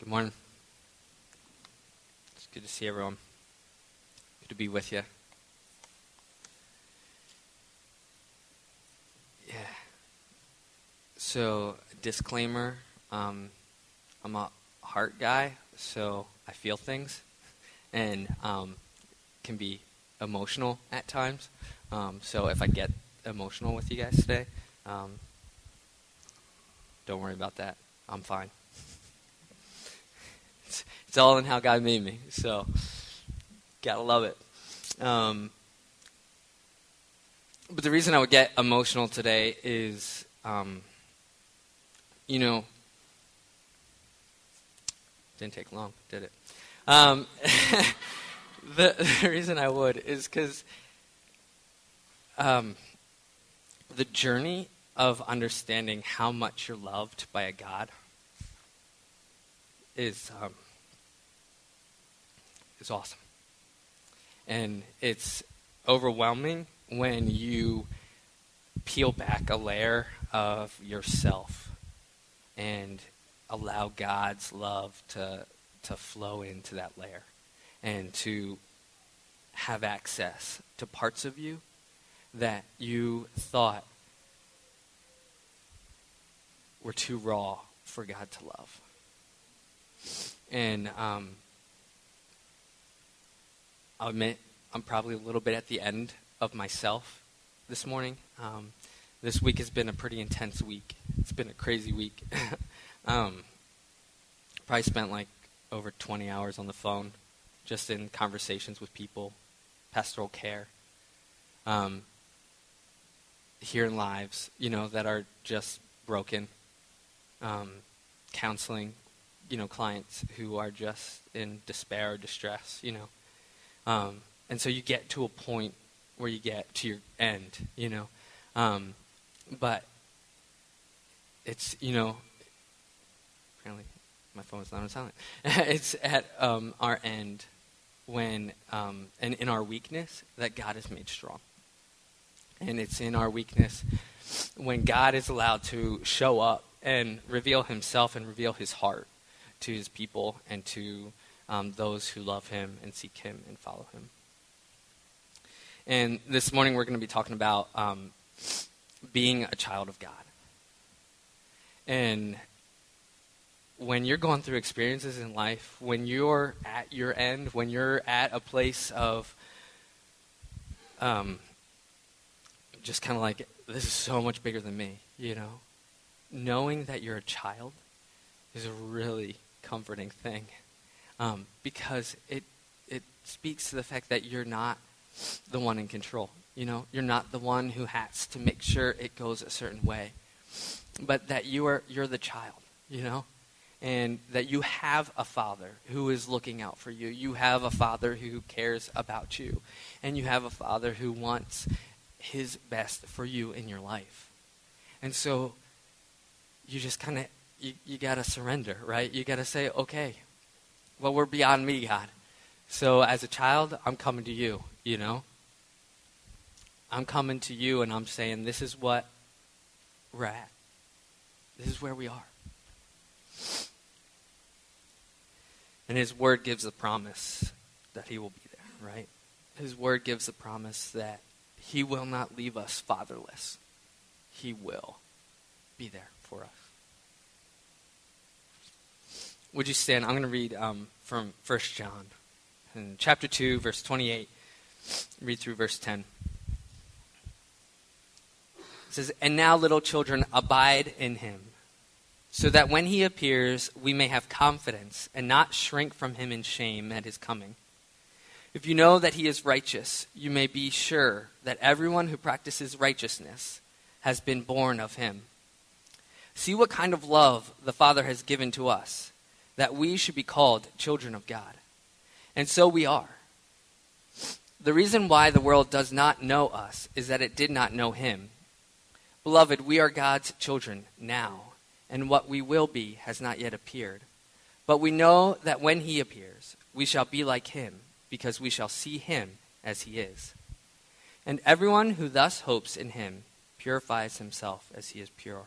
Good morning. It's good to see everyone. Good to be with you. Yeah. So, disclaimer um, I'm a heart guy, so I feel things and um, can be emotional at times. Um, so, if I get emotional with you guys today, um, don't worry about that. I'm fine. It's, it's all in how God made me. So, gotta love it. Um, but the reason I would get emotional today is, um, you know, didn't take long, did it? Um, the, the, reason I would is because um, the journey of understanding how much you're loved by a God is um, is awesome, and it's overwhelming when you peel back a layer of yourself and allow God's love to to flow into that layer and to have access to parts of you that you thought were too raw for God to love. And um, I'll admit, I'm probably a little bit at the end of myself this morning. Um, this week has been a pretty intense week. It's been a crazy week. um, probably spent like over 20 hours on the phone just in conversations with people, pastoral care, um, hearing lives, you know, that are just broken, um, counseling you know, clients who are just in despair or distress, you know. Um, and so you get to a point where you get to your end, you know. Um, but it's, you know, apparently my phone is not on silent. it's at um, our end when, um, and in our weakness, that God is made strong. And it's in our weakness when God is allowed to show up and reveal himself and reveal his heart to his people and to um, those who love him and seek him and follow him. And this morning we're going to be talking about um, being a child of God. And when you're going through experiences in life, when you're at your end, when you're at a place of um, just kind of like, this is so much bigger than me, you know, knowing that you're a child is really comforting thing um, because it it speaks to the fact that you're not the one in control. You know, you're not the one who has to make sure it goes a certain way, but that you are you're the child. You know, and that you have a father who is looking out for you. You have a father who cares about you, and you have a father who wants his best for you in your life. And so you just kind of you, you got to surrender, right? You got to say, okay, well, we're beyond me, God. So as a child, I'm coming to you, you know? I'm coming to you and I'm saying, this is what we're at. This is where we are. And his word gives the promise that he will be there, right? His word gives the promise that he will not leave us fatherless. He will be there for us. Would you stand? I'm going to read um, from 1 John, in chapter 2, verse 28. Read through verse 10. It says, And now, little children, abide in him, so that when he appears, we may have confidence and not shrink from him in shame at his coming. If you know that he is righteous, you may be sure that everyone who practices righteousness has been born of him. See what kind of love the Father has given to us that we should be called children of God. And so we are. The reason why the world does not know us is that it did not know him. Beloved, we are God's children now, and what we will be has not yet appeared. But we know that when he appears, we shall be like him, because we shall see him as he is. And everyone who thus hopes in him purifies himself as he is pure.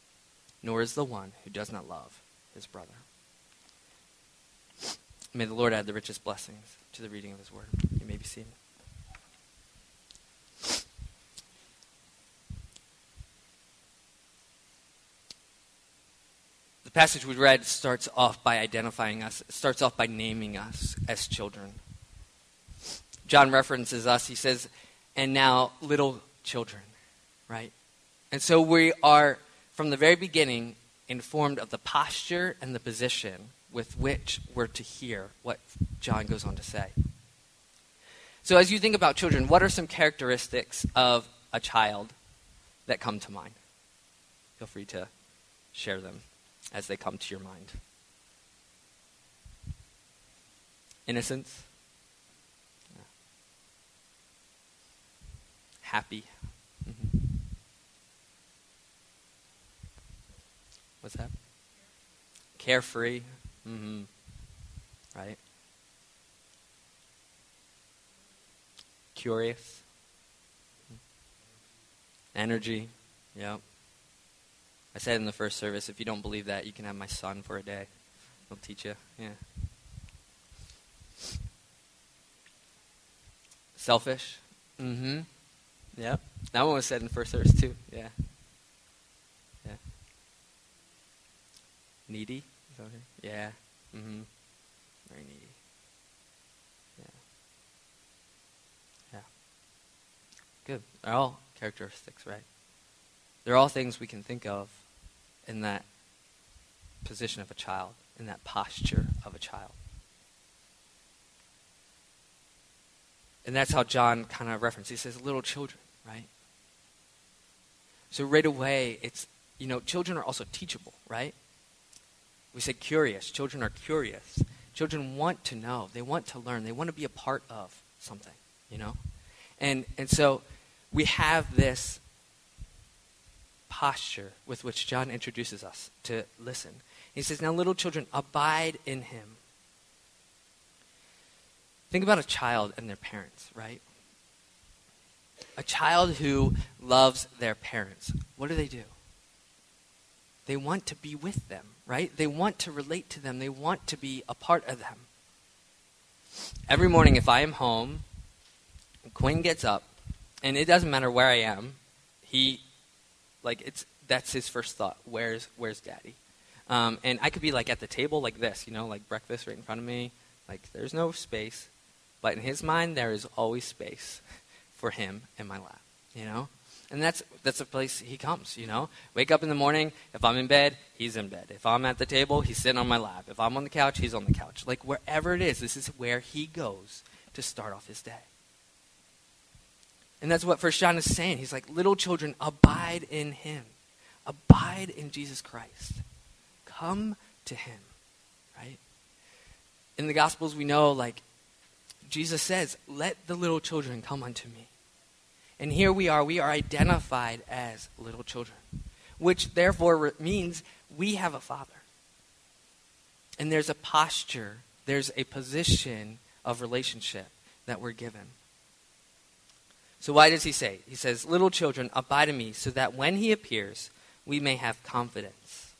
nor is the one who does not love his brother. May the Lord add the richest blessings to the reading of his word. You may be seated. The passage we read starts off by identifying us, it starts off by naming us as children. John references us. He says, and now little children, right? And so we are, from the very beginning, informed of the posture and the position with which we're to hear what John goes on to say. So, as you think about children, what are some characteristics of a child that come to mind? Feel free to share them as they come to your mind. Innocence, happy. Mm-hmm. What's that? Carefree. Mm-hmm. Right? Curious. Energy. Yep. I said in the first service, if you don't believe that, you can have my son for a day. He'll teach you. Yeah. Selfish. Mm-hmm. Yep. That one was said in the first service too. Yeah. Needy. Yeah. Mm-hmm. Very needy. Yeah. Yeah. Good. They're all characteristics, right? They're all things we can think of in that position of a child, in that posture of a child. And that's how John kind of references. He says, little children, right? So right away, it's, you know, children are also teachable, right? We say curious. Children are curious. Children want to know. They want to learn. They want to be a part of something, you know? And, and so we have this posture with which John introduces us to listen. He says, Now, little children, abide in him. Think about a child and their parents, right? A child who loves their parents. What do they do? They want to be with them, right? They want to relate to them. They want to be a part of them. Every morning, if I am home, Quinn gets up, and it doesn't matter where I am, he like it's that's his first thought. Where's where's daddy? Um, and I could be like at the table like this, you know, like breakfast right in front of me. Like there's no space, but in his mind there is always space for him in my lap. You know, and that's that's the place he comes. You know, wake up in the morning. If I'm in bed, he's in bed. If I'm at the table, he's sitting on my lap. If I'm on the couch, he's on the couch. Like wherever it is, this is where he goes to start off his day. And that's what First John is saying. He's like, little children, abide in him. Abide in Jesus Christ. Come to him. Right? In the Gospels, we know, like, Jesus says, let the little children come unto me. And here we are, we are identified as little children, which therefore means we have a father. And there's a posture, there's a position of relationship that we're given. So, why does he say? He says, Little children, abide in me, so that when he appears, we may have confidence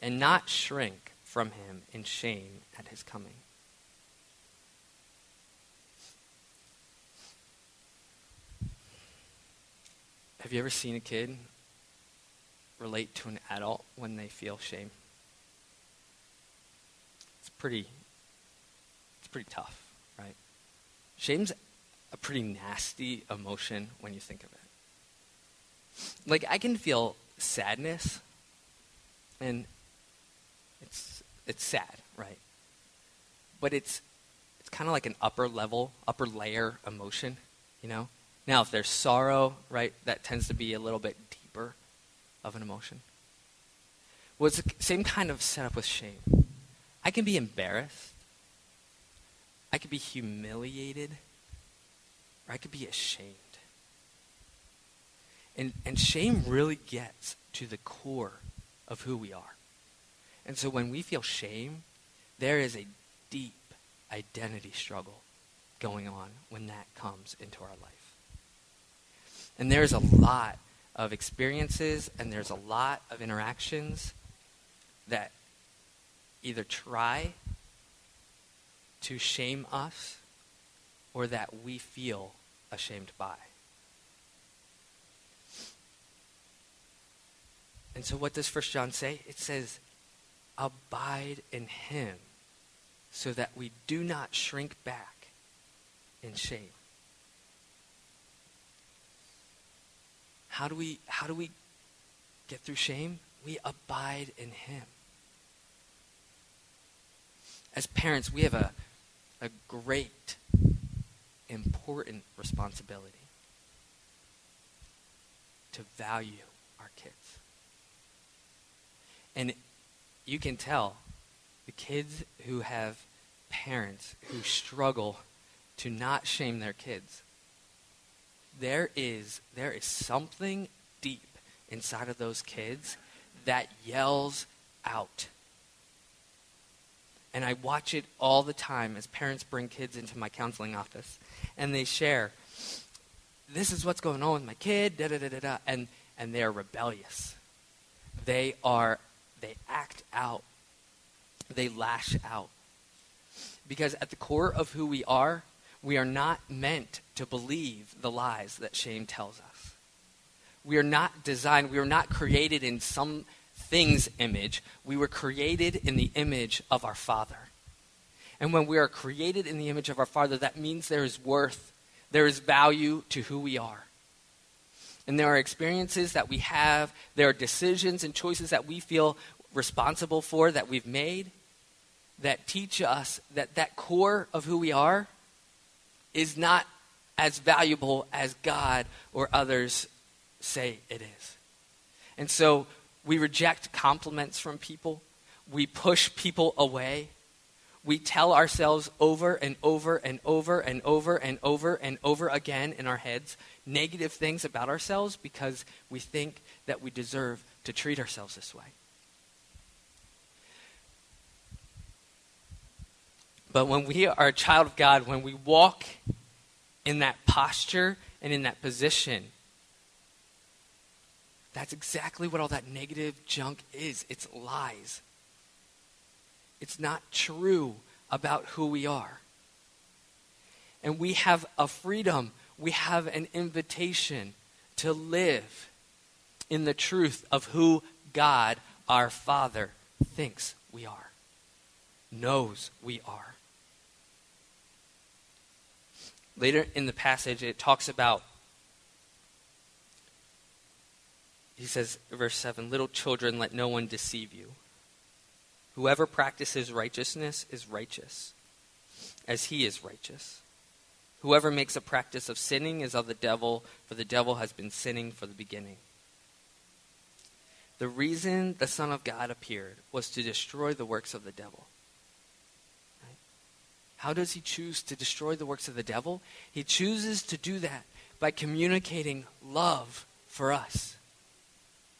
and not shrink from him in shame at his coming. Have you ever seen a kid relate to an adult when they feel shame? it's pretty it's pretty tough, right? Shame's a pretty nasty emotion when you think of it. Like I can feel sadness and it's it's sad, right? But it's it's kind of like an upper level, upper layer emotion, you know? Now, if there's sorrow, right, that tends to be a little bit deeper of an emotion. Well, it's the same kind of setup with shame. I can be embarrassed. I could be humiliated. Or I could be ashamed. And, and shame really gets to the core of who we are. And so when we feel shame, there is a deep identity struggle going on when that comes into our life. And there's a lot of experiences and there's a lot of interactions that either try to shame us or that we feel ashamed by. And so what does First John say? It says, abide in him so that we do not shrink back in shame. How do we how do we get through shame? We abide in him. As parents, we have a, a great, important responsibility to value our kids. And you can tell the kids who have parents who struggle to not shame their kids. There is there is something deep inside of those kids that yells out. And I watch it all the time as parents bring kids into my counseling office and they share, this is what's going on with my kid, da da da da da, and, and they're rebellious. They are, they act out, they lash out. Because at the core of who we are, we are not meant to believe the lies that shame tells us. We are not designed, we are not created in some thing's image. We were created in the image of our Father. And when we are created in the image of our Father, that means there is worth, there is value to who we are. And there are experiences that we have, there are decisions and choices that we feel responsible for that we've made that teach us that that core of who we are is not as valuable as God or others say it is. And so we reject compliments from people. We push people away. We tell ourselves over and over and over and over and over and over again in our heads negative things about ourselves because we think that we deserve to treat ourselves this way. But when we are a child of God, when we walk in that posture and in that position, that's exactly what all that negative junk is it's lies. It's not true about who we are. And we have a freedom, we have an invitation to live in the truth of who God, our Father, thinks we are, knows we are. Later in the passage, it talks about he says, verse 7 Little children, let no one deceive you. Whoever practices righteousness is righteous, as he is righteous. Whoever makes a practice of sinning is of the devil, for the devil has been sinning from the beginning. The reason the Son of God appeared was to destroy the works of the devil. How does he choose to destroy the works of the devil? He chooses to do that by communicating love for us.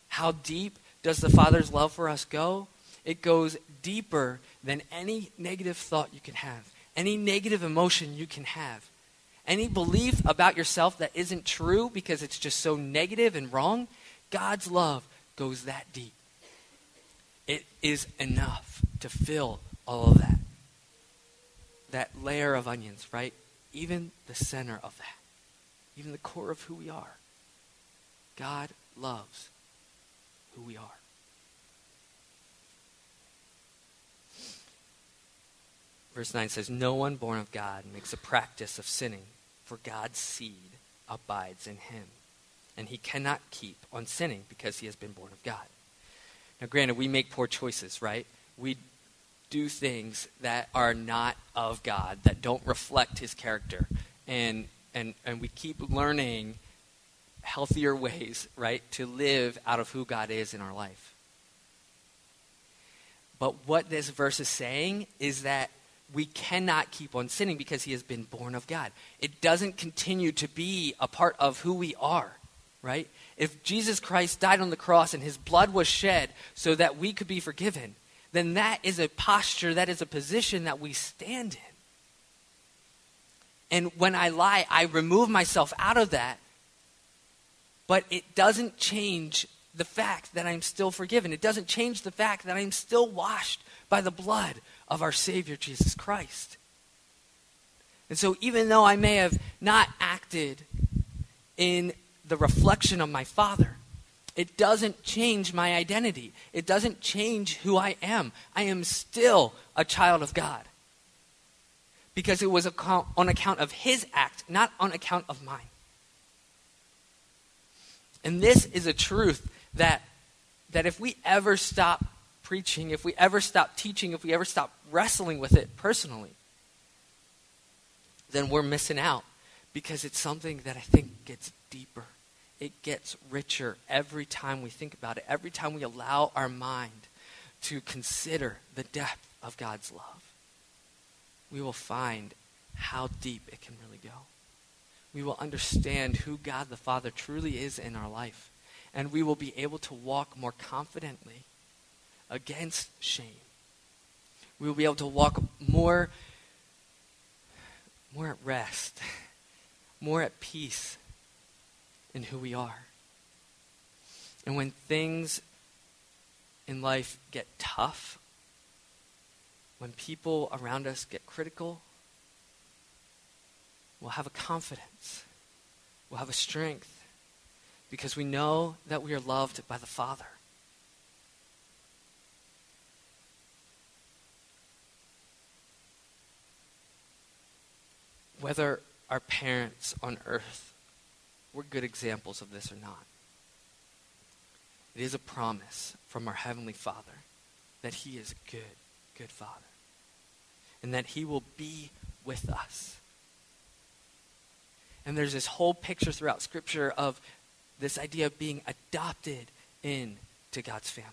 How deep does the Father's love for us go? It goes deeper than any negative thought you can have, any negative emotion you can have, any belief about yourself that isn't true because it's just so negative and wrong. God's love goes that deep. It is enough to fill all of that. That layer of onions, right? Even the center of that, even the core of who we are. God loves who we are. verse 9 says, No one born of God makes a practice of sinning, for God's seed abides in him. And he cannot keep on sinning because he has been born of God. Now, granted, we make poor choices, right? We do things that are not of God, that don't reflect his character. And, and, and we keep learning healthier ways, right, to live out of who God is in our life. But what this verse is saying is that we cannot keep on sinning because he has been born of God. It doesn't continue to be a part of who we are, right? If Jesus Christ died on the cross and his blood was shed so that we could be forgiven, then that is a posture, that is a position that we stand in. And when I lie, I remove myself out of that, but it doesn't change the fact that I'm still forgiven. It doesn't change the fact that I'm still washed by the blood of our Savior Jesus Christ. And so, even though I may have not acted in the reflection of my Father, it doesn't change my identity. It doesn't change who I am. I am still a child of God. Because it was on account of His act, not on account of mine. And this is a truth that, that if we ever stop preaching, if we ever stop teaching, if we ever stop wrestling with it personally, then we're missing out because it's something that I think gets deeper. It gets richer every time we think about it, every time we allow our mind to consider the depth of God's love. We will find how deep it can really go. We will understand who God the Father truly is in our life. And we will be able to walk more confidently against shame. We will be able to walk more, more at rest, more at peace in who we are. And when things in life get tough, when people around us get critical, we'll have a confidence, we'll have a strength, because we know that we are loved by the Father. whether our parents on earth were good examples of this or not. It is a promise from our Heavenly Father that He is a good, good Father. And that He will be with us. And there's this whole picture throughout Scripture of this idea of being adopted into God's family.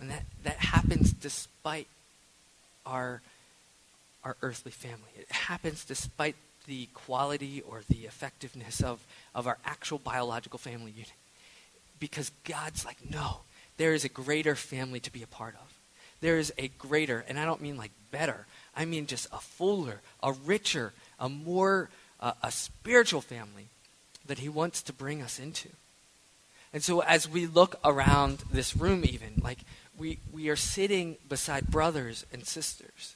And that, that happens despite our our earthly family. It happens despite the quality or the effectiveness of, of our actual biological family unit. Because God's like, no, there is a greater family to be a part of. There is a greater, and I don't mean like better, I mean just a fuller, a richer, a more, uh, a spiritual family that He wants to bring us into. And so as we look around this room, even, like we, we are sitting beside brothers and sisters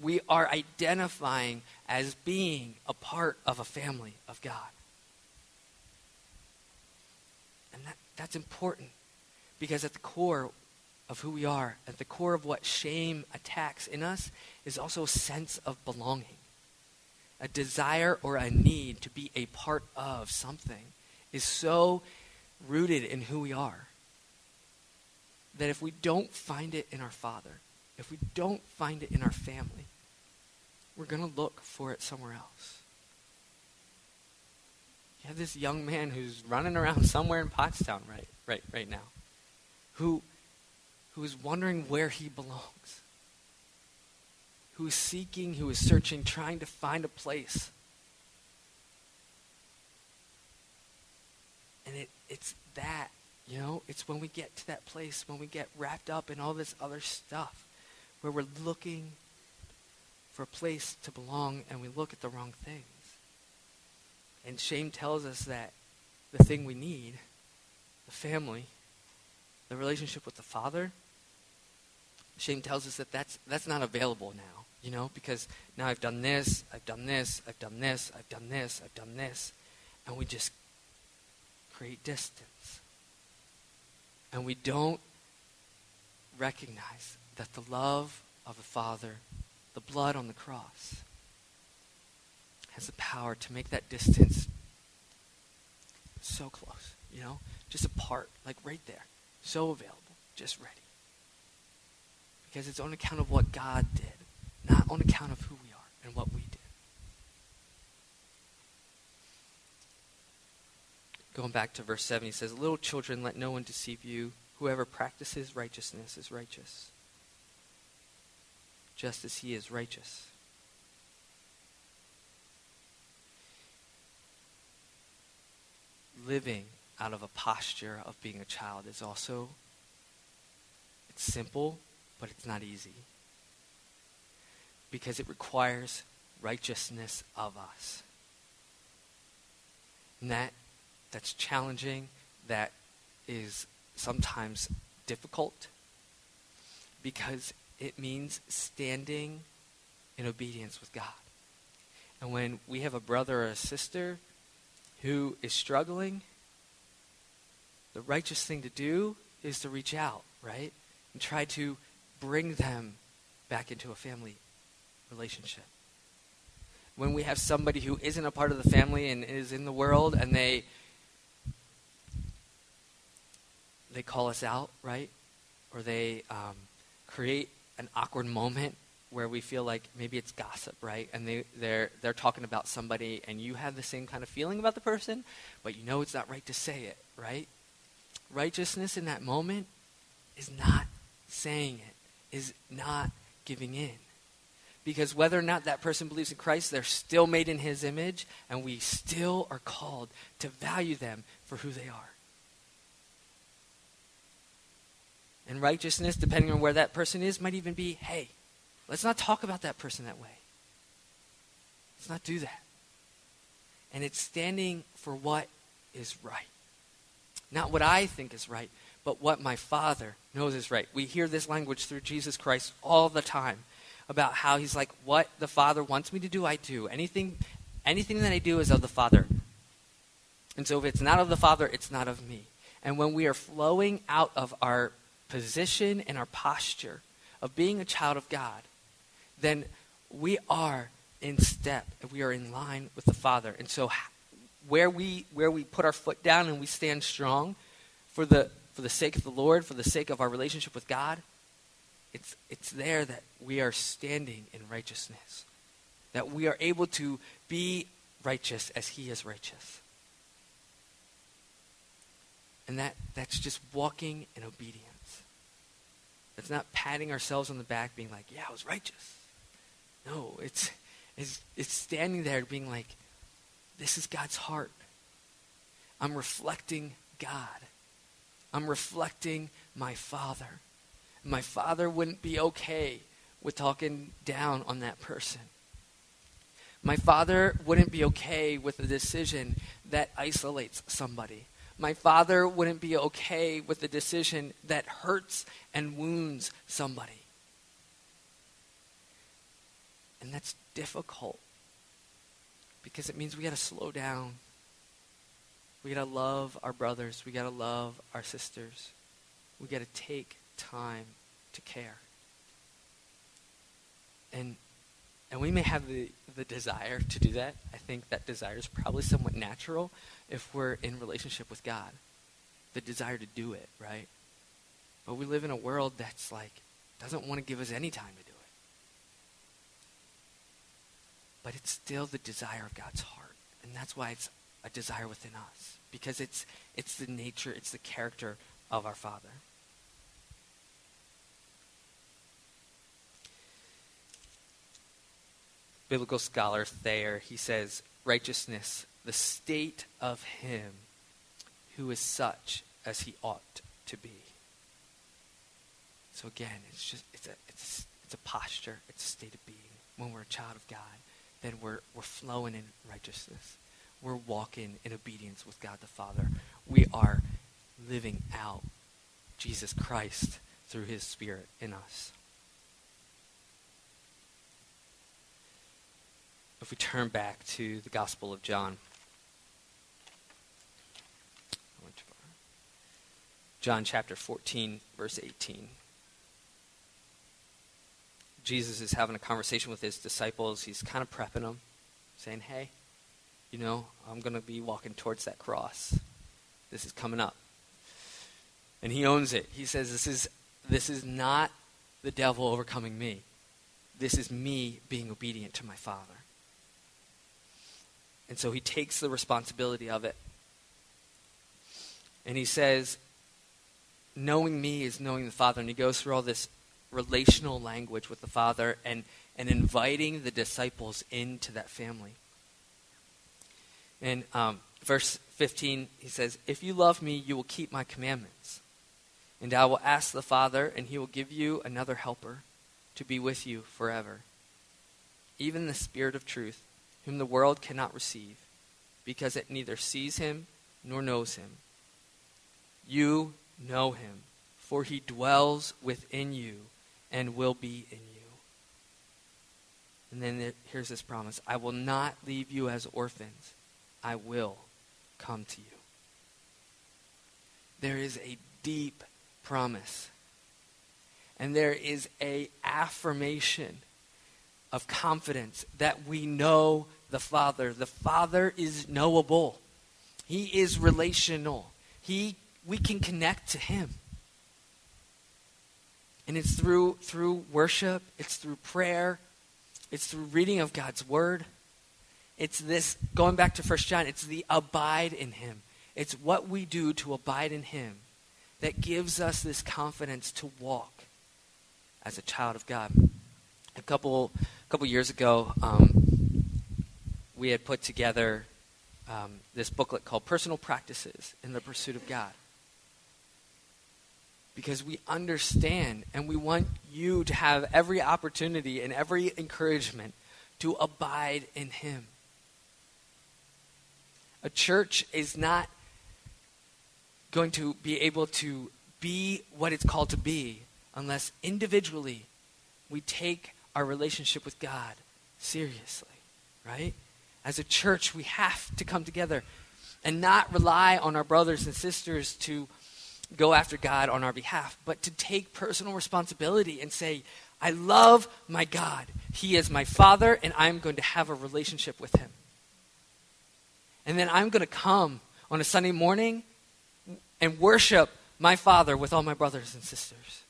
we are identifying as being a part of a family of God. And that, that's important because at the core of who we are, at the core of what shame attacks in us, is also a sense of belonging. A desire or a need to be a part of something is so rooted in who we are that if we don't find it in our Father, if we don't find it in our family, we're going to look for it somewhere else. You have this young man who's running around somewhere in Pottstown right, right, right now, who, who is wondering where he belongs, who is seeking, who is searching, trying to find a place. And it, it's that, you know, it's when we get to that place, when we get wrapped up in all this other stuff, where we're looking for a place to belong and we look at the wrong things. And shame tells us that the thing we need, the family, the relationship with the Father, shame tells us that that's, that's not available now, you know, because now I've done this, I've done this, I've done this, I've done this, I've done this, and we just create distance. And we don't recognize that the love of the Father, the blood on the cross, has the power to make that distance so close, you know, just apart, like right there, so available, just ready. Because it's on account of what God did, not on account of who we are and what we did. Going back to verse 7, he says, Little children, let no one deceive you. Whoever practices righteousness is righteous, just as he is righteous. Living out of a posture of being a child is also it's simple, but it's not easy. Because it requires righteousness of us. And that that's challenging, that is sometimes difficult because it means standing in obedience with God. And when we have a brother or a sister who is struggling, the righteous thing to do is to reach out, right? And try to bring them back into a family relationship. When we have somebody who isn't a part of the family and is in the world and they they call us out, right? Or they um, create an awkward moment where we feel like maybe it's gossip, right? And they, they're, they're talking about somebody and you have the same kind of feeling about the person, but you know it's not right to say it, right? Righteousness in that moment is not saying it, is not giving in. Because whether or not that person believes in Christ, they're still made in his image, and we still are called to value them for who they are. And righteousness, depending on where that person is, might even be hey, let's not talk about that person that way. Let's not do that. And it's standing for what is right. Not what I think is right, but what my Father knows is right. We hear this language through Jesus Christ all the time about how he's like, what the Father wants me to do, I do. Anything, anything that I do is of the Father. And so if it's not of the Father, it's not of me. And when we are flowing out of our position and our posture of being a child of God, then we are in step and we are in line with the Father. And so where we where we put our foot down and we stand strong for the for the sake of the Lord, for the sake of our relationship with God, it's it's there that we are standing in righteousness. That we are able to be righteous as he is righteous. And that, that's just walking in obedience. It's not patting ourselves on the back, being like, yeah, I was righteous. No, it's, it's, it's standing there being like, this is God's heart. I'm reflecting God. I'm reflecting my Father. My Father wouldn't be okay with talking down on that person. My Father wouldn't be okay with a decision that isolates somebody my father wouldn't be okay with a decision that hurts and wounds somebody. And that's difficult because it means we got to slow down. We got to love our brothers. We got to love our sisters. We got to take time to care. And and we may have the, the desire to do that. I think that desire is probably somewhat natural if we're in relationship with God. The desire to do it, right? But we live in a world that's like, doesn't want to give us any time to do it. But it's still the desire of God's heart. And that's why it's a desire within us. Because it's, it's the nature, it's the character of our Father. Biblical scholar Thayer, he says, righteousness, the state of him who is such as he ought to be. So again, it's just it's a it's it's a posture, it's a state of being. When we're a child of God, then we're we're flowing in righteousness. We're walking in obedience with God the Father. We are living out Jesus Christ through his spirit in us. If we turn back to the Gospel of John. John chapter 14, verse 18. Jesus is having a conversation with his disciples. He's kind of prepping them, saying, Hey, you know, I'm going to be walking towards that cross. This is coming up. And he owns it. He says, This is, this is not the devil overcoming me. This is me being obedient to my Father. And so he takes the responsibility of it. And he says, Knowing me is knowing the Father. And he goes through all this relational language with the Father and, and inviting the disciples into that family. And um, verse 15, he says, If you love me, you will keep my commandments. And I will ask the Father, and he will give you another helper to be with you forever. Even the Spirit of truth, whom the world cannot receive, because it neither sees him nor knows him. You know him, for he dwells within you and will be in you. And then here's this promise I will not leave you as orphans, I will come to you. There is a deep promise. And there is a affirmation of confidence that we know the Father. The Father is knowable. He is relational. He we can connect to him. And it's through through worship, it's through prayer, it's through reading of God's word. It's this going back to First John, it's the abide in him. It's what we do to abide in him that gives us this confidence to walk as a child of God. A couple couple years ago, um, we had put together um, this booklet called Personal Practices in the Pursuit of God because we understand and we want you to have every opportunity and every encouragement to abide in Him. A church is not going to be able to be what it's called to be unless individually we take our relationship with God seriously, right? As a church, we have to come together and not rely on our brothers and sisters to go after God on our behalf, but to take personal responsibility and say, I love my God. He is my Father, and I'm going to have a relationship with Him. And then I'm going to come on a Sunday morning and worship my Father with all my brothers and sisters.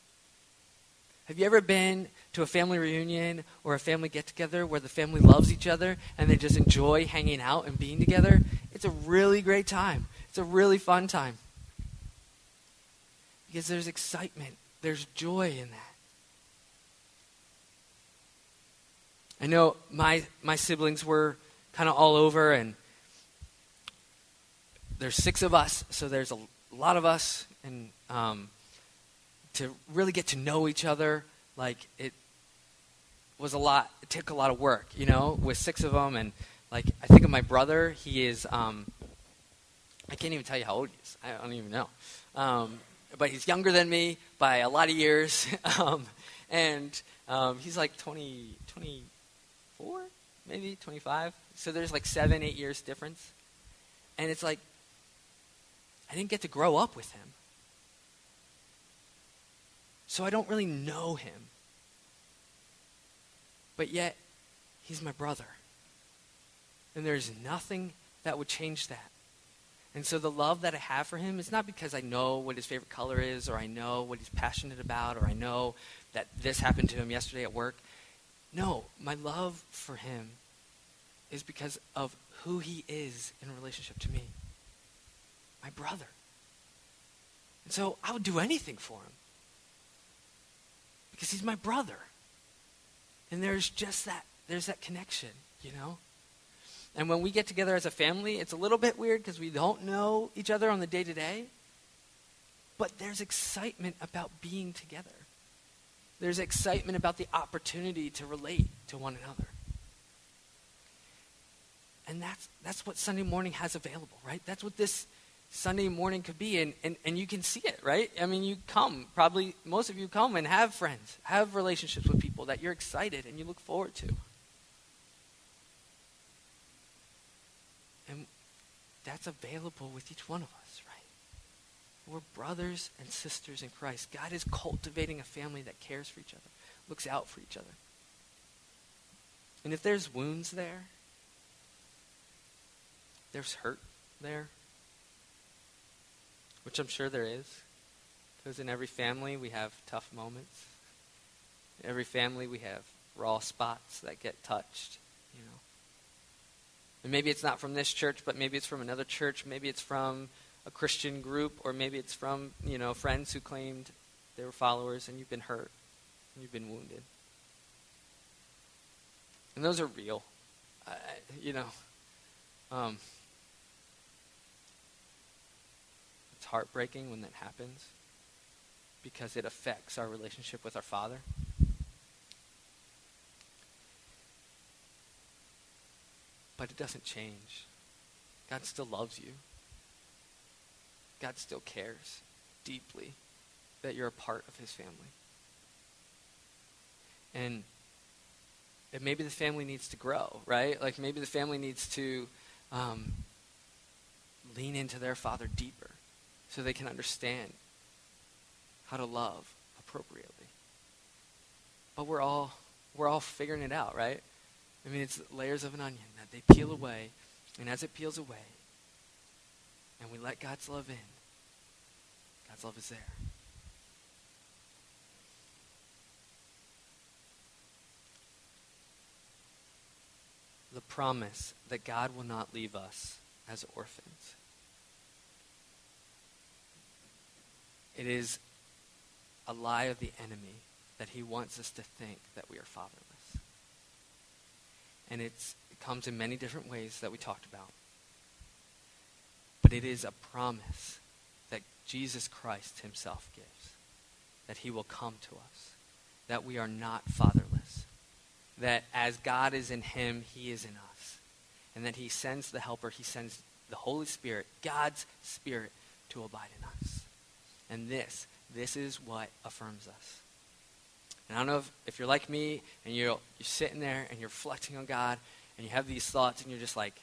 Have you ever been to a family reunion or a family get together where the family loves each other and they just enjoy hanging out and being together? It's a really great time. It's a really fun time. Because there's excitement, there's joy in that. I know my, my siblings were kind of all over, and there's six of us, so there's a lot of us, and um, to really get to know each other, like it was a lot. It took a lot of work, you know, with six of them, and like I think of my brother. He is. Um, I can't even tell you how old he is. I don't even know. Um, but he's younger than me by a lot of years. um, and um, he's like 20, 24, maybe 25. So there's like seven, eight years difference. And it's like, I didn't get to grow up with him. So I don't really know him. But yet, he's my brother. And there's nothing that would change that. And so the love that I have for him is not because I know what his favorite color is, or I know what he's passionate about, or I know that this happened to him yesterday at work. No, my love for him is because of who he is in relationship to me. My brother. And so I would do anything for him. Because he's my brother. And there's just that, there's that connection, you know? And when we get together as a family, it's a little bit weird because we don't know each other on the day to day. But there's excitement about being together. There's excitement about the opportunity to relate to one another. And that's, that's what Sunday morning has available, right? That's what this Sunday morning could be. And, and, and you can see it, right? I mean, you come, probably most of you come and have friends, have relationships with people that you're excited and you look forward to. And that's available with each one of us, right? We're brothers and sisters in Christ. God is cultivating a family that cares for each other, looks out for each other. And if there's wounds there, there's hurt there, which I'm sure there is. Because in every family we have tough moments. In every family we have raw spots that get touched, you know. And maybe it's not from this church, but maybe it's from another church. Maybe it's from a Christian group, or maybe it's from, you know, friends who claimed they were followers and you've been hurt and you've been wounded. And those are real. I, you know, um, it's heartbreaking when that happens because it affects our relationship with our Father. But it doesn't change. God still loves you. God still cares deeply that you're a part of his family. And, and maybe the family needs to grow, right? Like maybe the family needs to um, lean into their father deeper so they can understand how to love appropriately. But we're all we're all figuring it out, right? I mean, it's layers of an onion that they peel away, and as it peels away, and we let God's love in, God's love is there. The promise that God will not leave us as orphans. It is a lie of the enemy that he wants us to think that we are fatherless. And it comes in many different ways that we talked about. But it is a promise that Jesus Christ himself gives, that he will come to us, that we are not fatherless, that as God is in him, he is in us, and that he sends the helper, he sends the Holy Spirit, God's Spirit, to abide in us. And this, this is what affirms us. And I don't know if, if you're like me and you're, you're sitting there and you're reflecting on God and you have these thoughts and you're just like,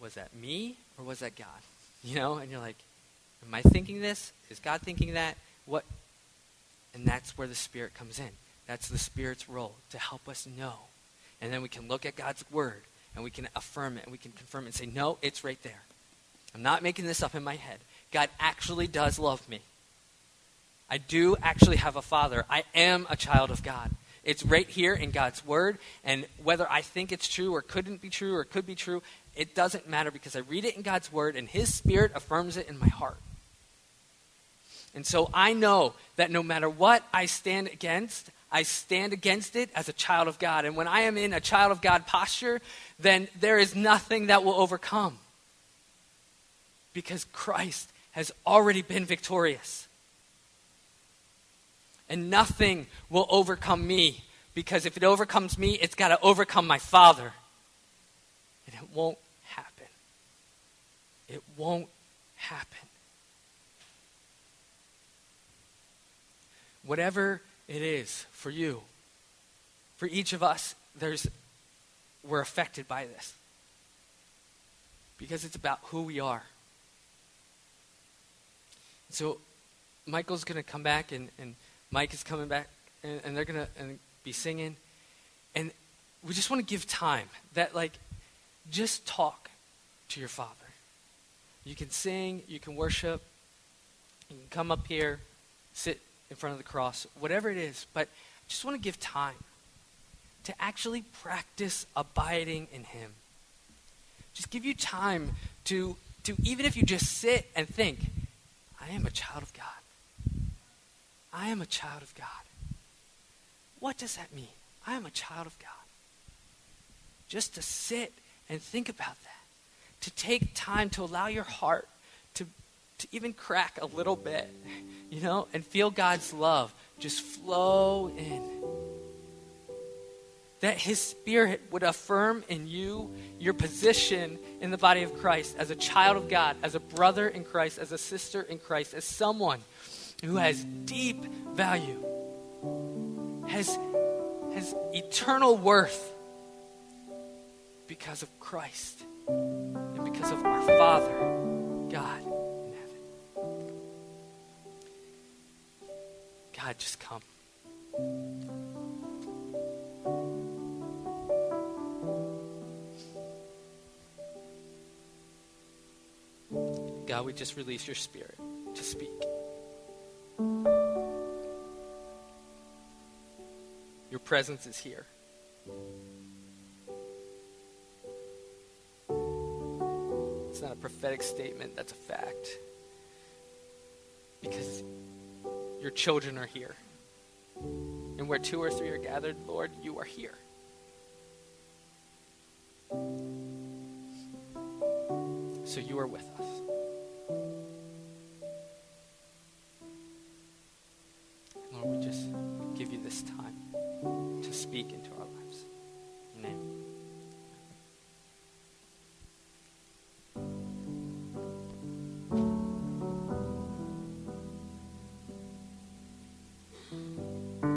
was that me or was that God? You know, and you're like, am I thinking this? Is God thinking that? What? And that's where the Spirit comes in. That's the Spirit's role to help us know. And then we can look at God's Word and we can affirm it and we can confirm it and say, no, it's right there. I'm not making this up in my head. God actually does love me. I do actually have a father. I am a child of God. It's right here in God's word. And whether I think it's true or couldn't be true or could be true, it doesn't matter because I read it in God's word and his spirit affirms it in my heart. And so I know that no matter what I stand against, I stand against it as a child of God. And when I am in a child of God posture, then there is nothing that will overcome. Because Christ has already been victorious. And nothing will overcome me because if it overcomes me, it's got to overcome my Father. And it won't happen. It won't happen. Whatever it is for you, for each of us, there's we're affected by this. Because it's about who we are. So Michael's going to come back and, and Mike is coming back and, and they're going to be singing. And we just want to give time that, like, just talk to your Father. You can sing, you can worship, you can come up here, sit in front of the cross, whatever it is. But I just want to give time to actually practice abiding in Him. Just give you time to, to even if you just sit and think, I am a child of God. I am a child of God. What does that mean? I am a child of God. Just to sit and think about that. To take time to allow your heart to, to even crack a little bit, you know, and feel God's love just flow in. That His Spirit would affirm in you your position in the body of Christ as a child of God, as a brother in Christ, as a sister in Christ, as someone who has deep value, has, has eternal worth because of Christ and because of our Father, God in heaven. God, just come. Just release your spirit to speak. Your presence is here. It's not a prophetic statement, that's a fact. Because your children are here. And where two or three are gathered, Lord, you are here. So you are with us.